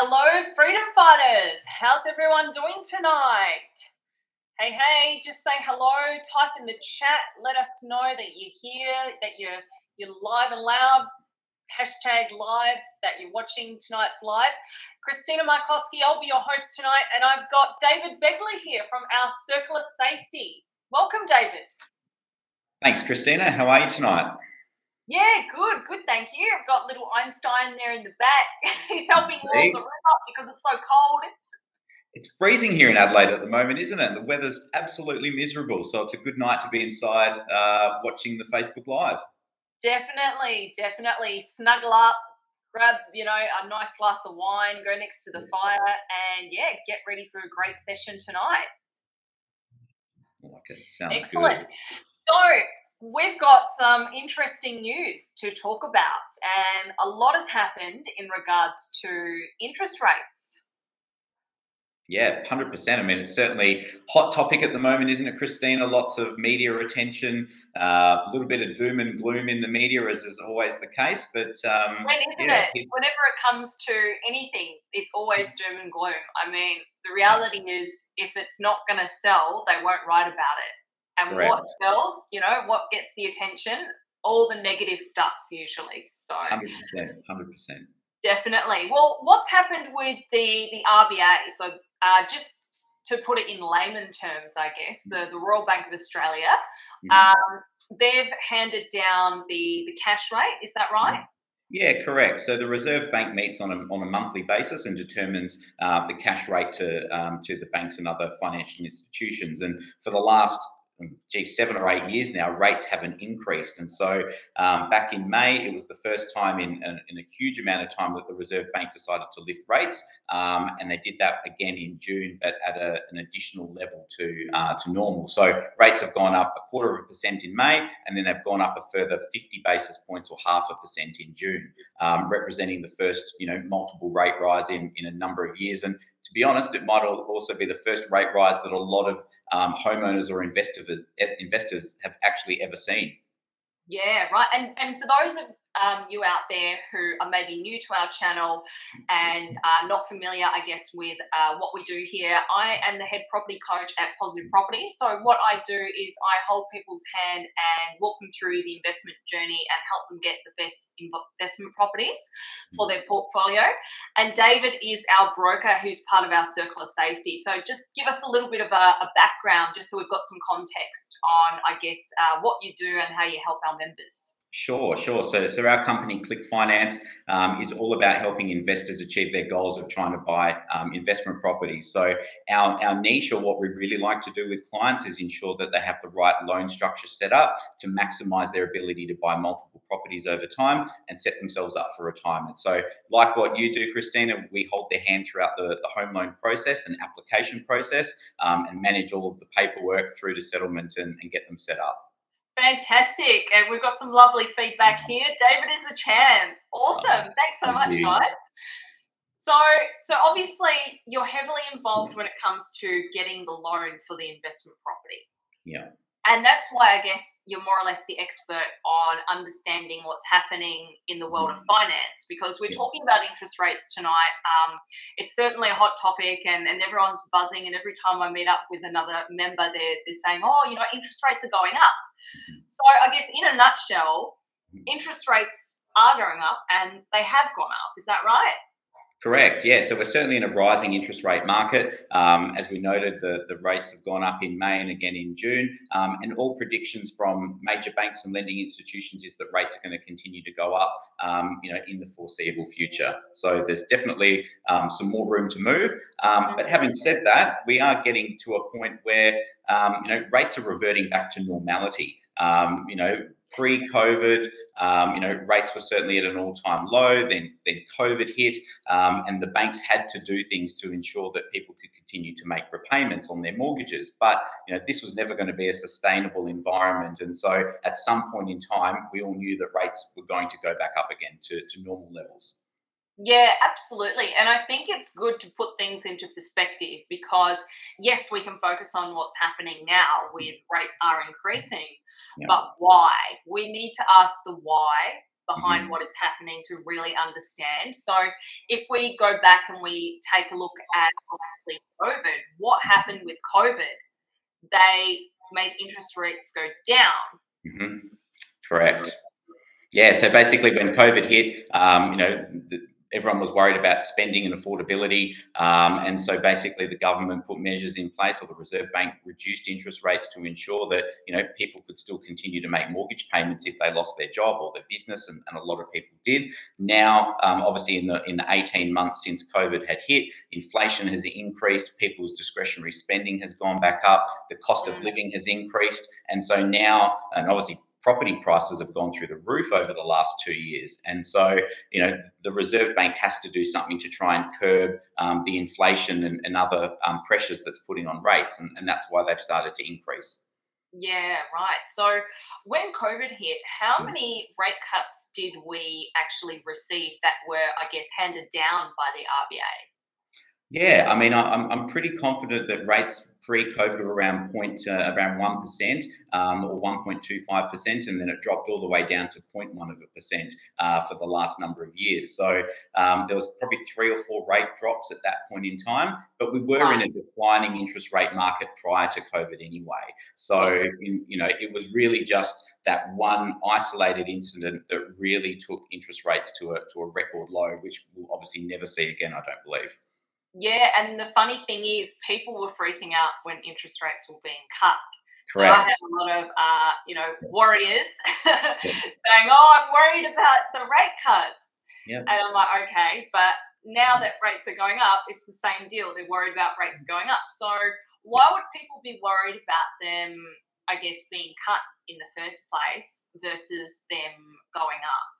Hello, freedom fighters. How's everyone doing tonight? Hey, hey, just say hello, type in the chat, let us know that you're here, that you're you're live and loud. Hashtag live that you're watching tonight's live. Christina Markowski, I'll be your host tonight, and I've got David Vegley here from our Circle of Safety. Welcome, David. Thanks, Christina. How are you tonight? Yeah, good, good, thank you. I've got little Einstein there in the back. He's helping warm the room up because it's so cold. It's freezing here in Adelaide at the moment, isn't it? The weather's absolutely miserable, so it's a good night to be inside uh, watching the Facebook Live. Definitely, definitely. Snuggle up, grab, you know, a nice glass of wine, go next to the fire, and yeah, get ready for a great session tonight. Like it. Sounds Excellent. good. So, We've got some interesting news to talk about, and a lot has happened in regards to interest rates. Yeah, hundred percent. I mean, it's certainly hot topic at the moment, isn't it, Christina? Lots of media attention, uh, a little bit of doom and gloom in the media, as is always the case. But um, when isn't yeah, it? Whenever it comes to anything, it's always doom and gloom. I mean, the reality is, if it's not going to sell, they won't write about it and Correct. what sells, you know, what gets the attention, all the negative stuff usually. So 100%, 100%. Definitely. Well, what's happened with the the RBA? So uh, just to put it in layman terms, I guess the, the Royal Bank of Australia, mm-hmm. um, they've handed down the the cash rate. Is that right? Yeah, correct. So the Reserve Bank meets on a, on a monthly basis and determines uh, the cash rate to um, to the banks and other financial institutions. And for the last gee, seven or eight years now, rates haven't increased. And so um, back in May, it was the first time in, in, in, a huge amount of time that the Reserve Bank decided to lift rates. Um, and they did that again in June, but at a, an additional level to, uh, to normal. So rates have gone up a quarter of a percent in May, and then they've gone up a further 50 basis points or half a percent in June, um, representing the first, you know, multiple rate rise in, in a number of years. And to be honest, it might also be the first rate rise that a lot of um, homeowners or investors investors have actually ever seen. Yeah, right. And and for those of um, you out there who are maybe new to our channel and are not familiar, I guess, with uh, what we do here, I am the head property coach at Positive Property. So, what I do is I hold people's hand and walk them through the investment journey and help them get the best investment properties for their portfolio. And David is our broker who's part of our circle of safety. So, just give us a little bit of a, a background just so we've got some context on, I guess, uh, what you do and how you help our members. Sure, sure. So, so our company, Click Finance, um, is all about helping investors achieve their goals of trying to buy um, investment properties. So, our, our niche, or what we really like to do with clients, is ensure that they have the right loan structure set up to maximize their ability to buy multiple properties over time and set themselves up for retirement. So, like what you do, Christina, we hold their hand throughout the, the home loan process and application process um, and manage all of the paperwork through to settlement and, and get them set up. Fantastic. And we've got some lovely feedback here. David is a champ. Awesome. Thanks so Thank much, you. guys. So, so obviously, you're heavily involved when it comes to getting the loan for the investment property. Yeah and that's why I guess you're more or less the expert on understanding what's happening in the world of mm. finance because we're talking about interest rates tonight. Um, it's certainly a hot topic and, and everyone's buzzing. And every time I meet up with another member, they're, they're saying, oh, you know, interest rates are going up. Mm-hmm. So I guess in a nutshell, mm. interest rates are going up and they have gone up. Is that right? Correct. Yeah. So we're certainly in a rising interest rate market. Um, as we noted, the, the rates have gone up in May and again in June. Um, and all predictions from major banks and lending institutions is that rates are going to continue to go up, um, you know, in the foreseeable future. So there's definitely um, some more room to move. Um, but having said that, we are getting to a point where, um, you know, rates are reverting back to normality. you know, pre-COVID, um, you know, rates were certainly at an all-time low. Then, then COVID hit, um, and the banks had to do things to ensure that people could continue to make repayments on their mortgages. But you know, this was never going to be a sustainable environment, and so at some point in time, we all knew that rates were going to go back up again to, to normal levels. Yeah, absolutely. And I think it's good to put things into perspective because, yes, we can focus on what's happening now with rates are increasing, yeah. but why? We need to ask the why behind mm-hmm. what is happening to really understand. So, if we go back and we take a look at obviously COVID, what happened with COVID? They made interest rates go down. Mm-hmm. Correct. Yeah, so basically, when COVID hit, um, you know, the, everyone was worried about spending and affordability. Um, and so basically the government put measures in place or the Reserve Bank reduced interest rates to ensure that, you know, people could still continue to make mortgage payments if they lost their job or their business. And, and a lot of people did. Now, um, obviously in the, in the 18 months since COVID had hit, inflation has increased, people's discretionary spending has gone back up, the cost of living has increased. And so now, and obviously property prices have gone through the roof over the last two years. And so, you know, the Reserve Bank has to do something to try and curb um, the inflation and, and other um, pressures that's putting on rates. And, and that's why they've started to increase. Yeah, right. So when COVID hit, how hmm. many rate cuts did we actually receive that were, I guess, handed down by the RBA? Yeah, I mean, I'm, I'm pretty confident that rates pre-COVID around point uh, around one percent um, or 1.25 percent, and then it dropped all the way down to 0.1 of a percent uh, for the last number of years. So um, there was probably three or four rate drops at that point in time, but we were in a declining interest rate market prior to COVID anyway. So in, you know, it was really just that one isolated incident that really took interest rates to a to a record low, which we'll obviously never see again. I don't believe. Yeah, and the funny thing is, people were freaking out when interest rates were being cut. Correct. So I had a lot of, uh, you know, warriors saying, "Oh, I'm worried about the rate cuts," yep. and I'm like, "Okay," but now that rates are going up, it's the same deal. They're worried about rates going up. So why would people be worried about them? I guess being cut in the first place versus them going up.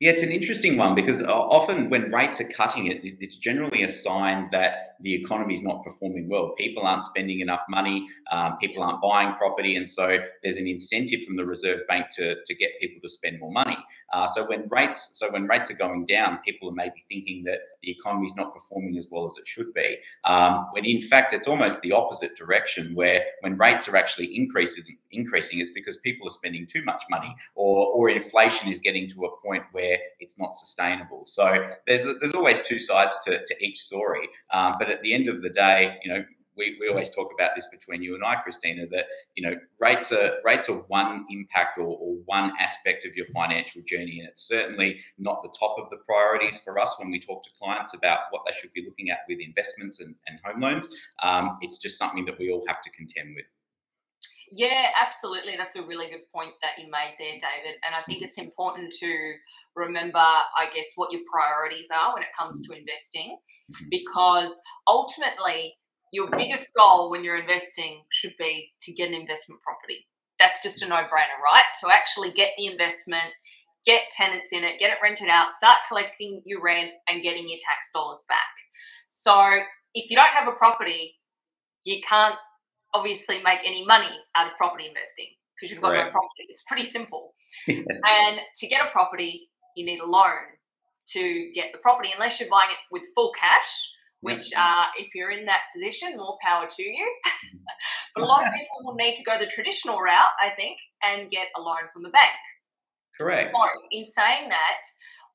Yeah, it's an interesting one because often when rates are cutting it, it's generally a sign that the economy is not performing well. People aren't spending enough money, um, people aren't buying property, and so there's an incentive from the Reserve Bank to, to get people to spend more money. Uh, so when rates so when rates are going down, people are maybe thinking that the economy is not performing as well as it should be. Um, when in fact it's almost the opposite direction, where when rates are actually increasing, increasing, it's because people are spending too much money, or or inflation is getting to a point where it's not sustainable. So there's there's always two sides to, to each story. Um, but at the end of the day, you know, we, we always talk about this between you and I, Christina, that you know rates are rates are one impact or, or, one aspect of your financial journey, and it's certainly not the top of the priorities for us when we talk to clients about what they should be looking at with investments and, and home loans. Um, it's just something that we all have to contend with. Yeah, absolutely. That's a really good point that you made there, David. And I think it's important to remember, I guess, what your priorities are when it comes to investing, mm-hmm. because ultimately, your biggest goal when you're investing should be to get an investment property. That's just a no brainer, right? To actually get the investment, get tenants in it, get it rented out, start collecting your rent and getting your tax dollars back. So, if you don't have a property, you can't obviously make any money out of property investing because you've got right. no property. It's pretty simple. and to get a property, you need a loan to get the property, unless you're buying it with full cash, which uh, if you're in that position, more power to you. but a lot of people will need to go the traditional route, I think, and get a loan from the bank. Correct. So, in saying that,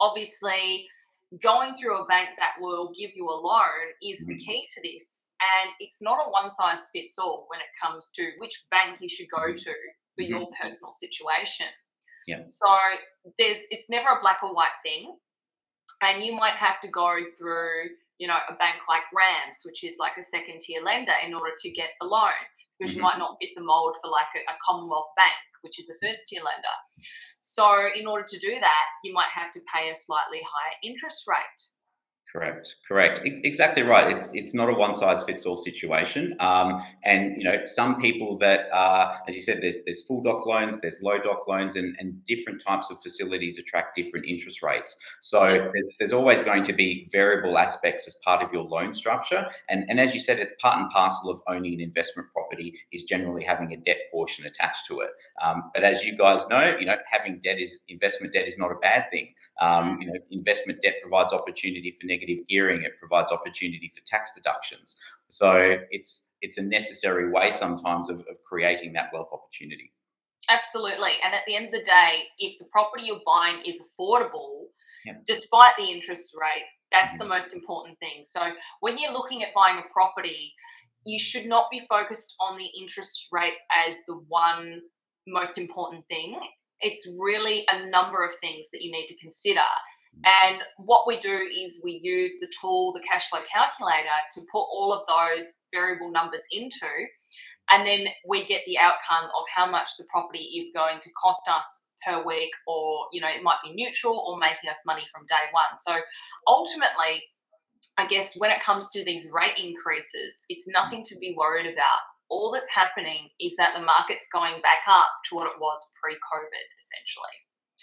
obviously, going through a bank that will give you a loan is the mm-hmm. key to this. And it's not a one size fits all when it comes to which bank you should go mm-hmm. to for mm-hmm. your personal situation. Yeah. So there's it's never a black or white thing. And you might have to go through, you know, a bank like RAMS, which is like a second tier lender, in order to get the loan, because mm-hmm. you might not fit the mold for like a, a Commonwealth Bank, which is a first tier lender. So, in order to do that, you might have to pay a slightly higher interest rate. Correct, correct, exactly right. It's it's not a one size fits all situation, um, and you know some people that are, as you said, there's there's full doc loans, there's low doc loans, and, and different types of facilities attract different interest rates. So there's there's always going to be variable aspects as part of your loan structure, and and as you said, it's part and parcel of owning an investment property is generally having a debt portion attached to it. Um, but as you guys know, you know having debt is investment debt is not a bad thing. Um, you know, investment debt provides opportunity for negative gearing. It provides opportunity for tax deductions. So it's it's a necessary way sometimes of, of creating that wealth opportunity. Absolutely. And at the end of the day, if the property you're buying is affordable, yep. despite the interest rate, that's mm-hmm. the most important thing. So when you're looking at buying a property, you should not be focused on the interest rate as the one most important thing. It's really a number of things that you need to consider. Mm. And what we do is we use the tool, the cash flow calculator, to put all of those variable numbers into. And then we get the outcome of how much the property is going to cost us per week, or, you know, it might be neutral or making us money from day one. So ultimately, I guess when it comes to these rate increases, it's nothing to be worried about. All that's happening is that the market's going back up to what it was pre COVID, essentially.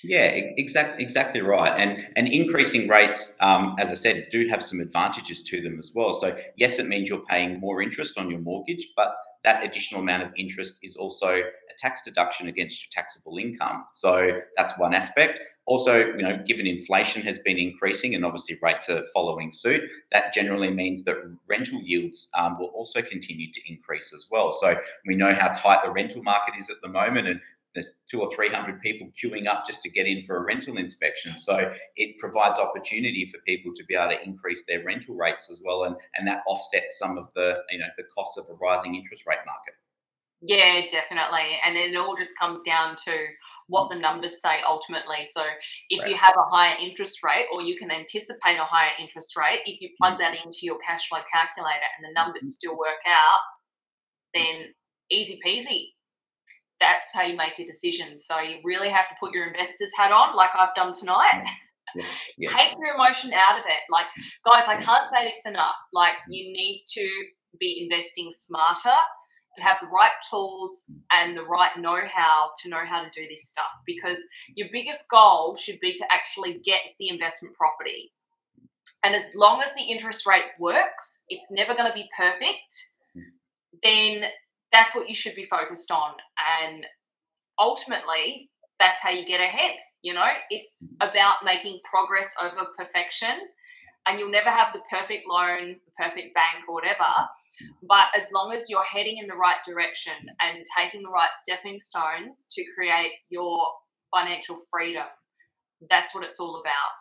Yeah, exactly, exactly right. And and increasing rates, um, as I said, do have some advantages to them as well. So yes, it means you're paying more interest on your mortgage, but that additional amount of interest is also a tax deduction against your taxable income. So that's one aspect. Also, you know, given inflation has been increasing and obviously rates are following suit, that generally means that rental yields um, will also continue to increase as well. So we know how tight the rental market is at the moment, and there's two or three hundred people queuing up just to get in for a rental inspection. So it provides opportunity for people to be able to increase their rental rates as well, and and that offsets some of the you know the costs of a rising interest rate market. Yeah, definitely. And it all just comes down to what the numbers say ultimately. So if right. you have a higher interest rate or you can anticipate a higher interest rate, if you plug mm-hmm. that into your cash flow calculator and the numbers mm-hmm. still work out, then easy peasy that's how you make your decisions. So you really have to put your investor's hat on, like I've done tonight. Yeah. Take your emotion out of it. Like, guys, I can't say this enough. Like, you need to be investing smarter and have the right tools and the right know how to know how to do this stuff because your biggest goal should be to actually get the investment property. And as long as the interest rate works, it's never going to be perfect, hmm. then that's what you should be focused on. And ultimately, that's how you get ahead. You know, it's about making progress over perfection. And you'll never have the perfect loan, the perfect bank, or whatever. But as long as you're heading in the right direction and taking the right stepping stones to create your financial freedom, that's what it's all about.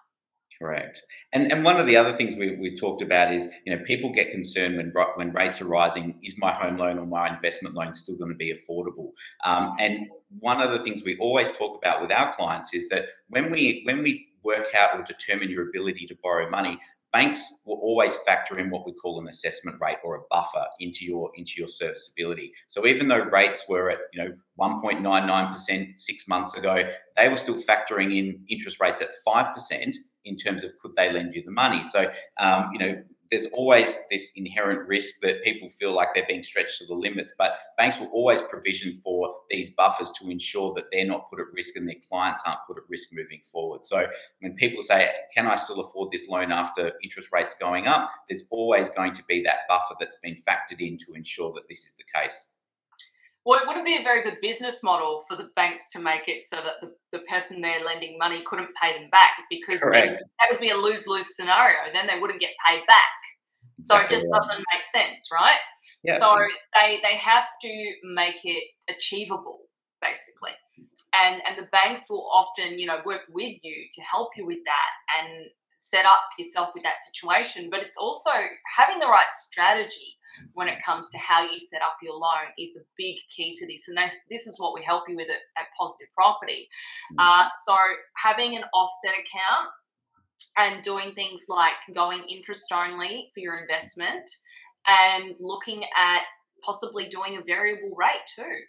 Correct. And and one of the other things we, we talked about is you know people get concerned when when rates are rising. Is my home loan or my investment loan still going to be affordable? Um, and one of the things we always talk about with our clients is that when we when we work out or determine your ability to borrow money, banks will always factor in what we call an assessment rate or a buffer into your into your serviceability. So even though rates were at you know 1.99% six months ago, they were still factoring in interest rates at five percent in terms of could they lend you the money. So um, you know there's always this inherent risk that people feel like they're being stretched to the limits, but banks will always provision for these buffers to ensure that they're not put at risk and their clients aren't put at risk moving forward. So when people say, Can I still afford this loan after interest rates going up? There's always going to be that buffer that's been factored in to ensure that this is the case. Well, it wouldn't be a very good business model for the banks to make it so that the, the person they're lending money couldn't pay them back because then, that would be a lose lose scenario. Then they wouldn't get paid back. So exactly it just doesn't make sense, right? Yeah. So they they have to make it achievable, basically. And and the banks will often, you know, work with you to help you with that and set up yourself with that situation. But it's also having the right strategy when it comes to how you set up your loan is a big key to this. And this is what we help you with at, at Positive Property. Mm. Uh, so having an offset account and doing things like going interest only for your investment and looking at possibly doing a variable rate too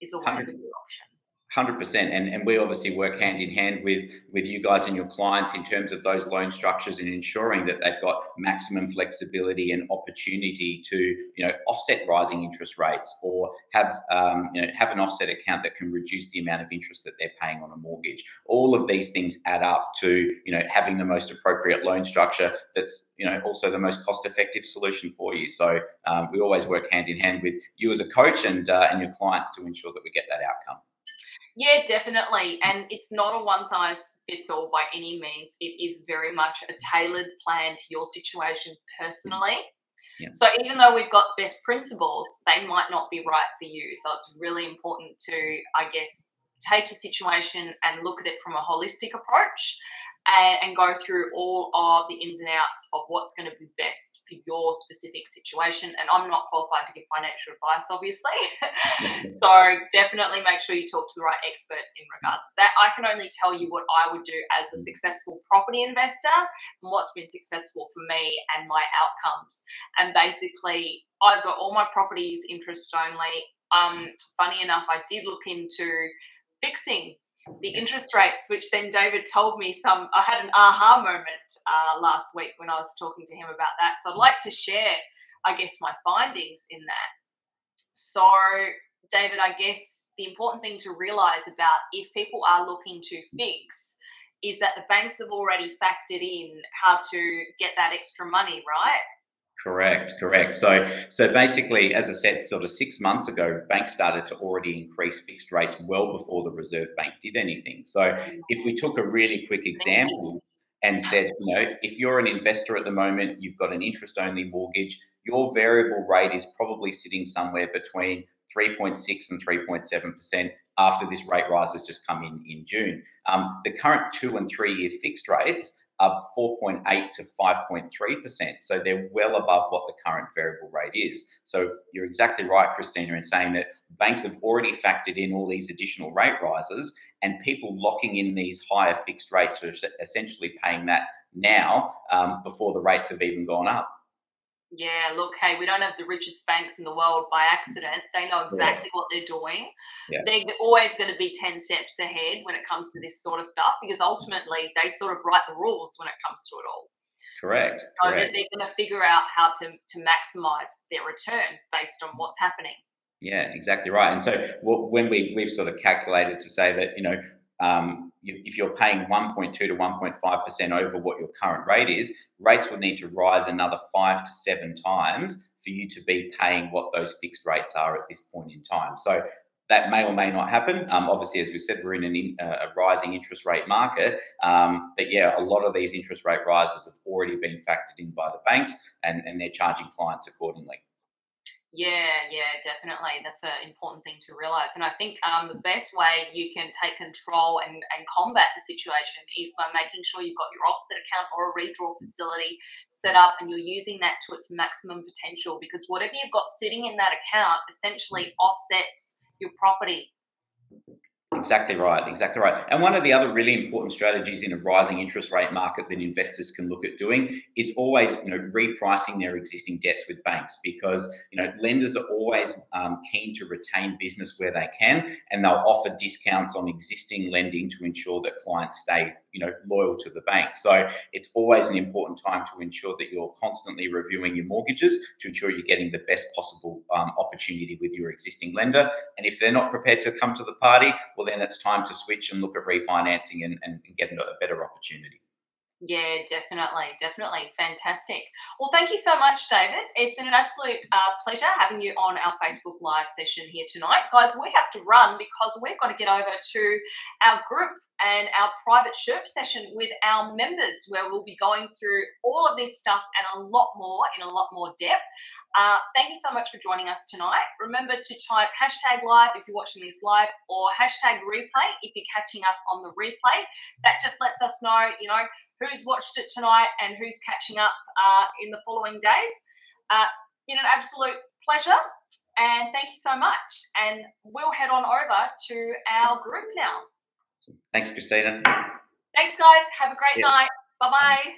is always a good option. Hundred percent, and and we obviously work hand in hand with with you guys and your clients in terms of those loan structures and ensuring that they've got maximum flexibility and opportunity to you know offset rising interest rates or have um, you know have an offset account that can reduce the amount of interest that they're paying on a mortgage. All of these things add up to you know having the most appropriate loan structure that's you know also the most cost effective solution for you. So um, we always work hand in hand with you as a coach and uh, and your clients to ensure that we get that outcome. Yeah, definitely. And it's not a one size fits all by any means. It is very much a tailored plan to your situation personally. Yeah. So even though we've got best principles, they might not be right for you. So it's really important to, I guess, take your situation and look at it from a holistic approach and, and, go through all of the ins and outs of what's going to be best for your specific situation. And I'm not qualified to give financial advice, obviously. so definitely make sure you talk to the right experts in regards to that. I can only tell you what I would do as a successful property investor and what's been successful for me and my outcomes. And basically, I've got all my properties interest only. Um, funny enough, I did look into fixing the interest rates, which then David told me some. I had an aha moment uh, last week when I was talking to him about that. So I'd like to share, I guess, my findings in that. So, David, I guess the important thing to realize about if people are looking to fix is that the banks have already factored in how to get that extra money, right? Correct, correct. So, so basically, as I said, sort of six months ago, banks started to already increase fixed rates well before the Reserve Bank did anything. So, if we took a really quick example and said, you know, if you're an investor at the moment, you've got an interest-only mortgage, your variable rate is probably sitting somewhere between 3.6 and 3.7 percent after this rate rise has just come in in June. Um, the current two and three year fixed rates up 4.8 to 5.3%. So they're well above what the current variable rate is. So you're exactly right, Christina, in saying that banks have already factored in all these additional rate rises, and people locking in these higher fixed rates are essentially paying that now um, before the rates have even gone up. Yeah, look, hey, we don't have the richest banks in the world by accident. They know exactly yeah. what they're doing. Yeah. They're always going to be 10 steps ahead when it comes to this sort of stuff because ultimately they sort of write the rules when it comes to it all. Correct. So Correct. they're going to figure out how to, to maximize their return based on what's happening. Yeah, exactly right. And so when we, we've sort of calculated to say that, you know, um, if you're paying 1.2 to 1.5% over what your current rate is, rates would need to rise another five to seven times for you to be paying what those fixed rates are at this point in time. So that may or may not happen. Um, obviously, as we said, we're in an, uh, a rising interest rate market. Um, but yeah, a lot of these interest rate rises have already been factored in by the banks and, and they're charging clients accordingly. Yeah, yeah, definitely. That's an important thing to realize. And I think um, the best way you can take control and, and combat the situation is by making sure you've got your offset account or a redraw facility set up and you're using that to its maximum potential because whatever you've got sitting in that account essentially offsets your property Exactly right. Exactly right. And one of the other really important strategies in a rising interest rate market that investors can look at doing is always, you know, repricing their existing debts with banks because you know lenders are always um, keen to retain business where they can, and they'll offer discounts on existing lending to ensure that clients stay you know loyal to the bank so it's always an important time to ensure that you're constantly reviewing your mortgages to ensure you're getting the best possible um, opportunity with your existing lender and if they're not prepared to come to the party well then it's time to switch and look at refinancing and, and get a better opportunity yeah, definitely, definitely. Fantastic. Well, thank you so much, David. It's been an absolute uh, pleasure having you on our Facebook Live session here tonight. Guys, we have to run because we've got to get over to our group and our private Sherpa session with our members, where we'll be going through all of this stuff and a lot more in a lot more depth. Uh, thank you so much for joining us tonight. Remember to type hashtag live if you're watching this live or hashtag replay if you're catching us on the replay. That just lets us know, you know, who's watched it tonight and who's catching up uh, in the following days. Uh, been an absolute pleasure and thank you so much. And we'll head on over to our group now. Thanks, Christina. Thanks, guys. Have a great yeah. night. Bye bye.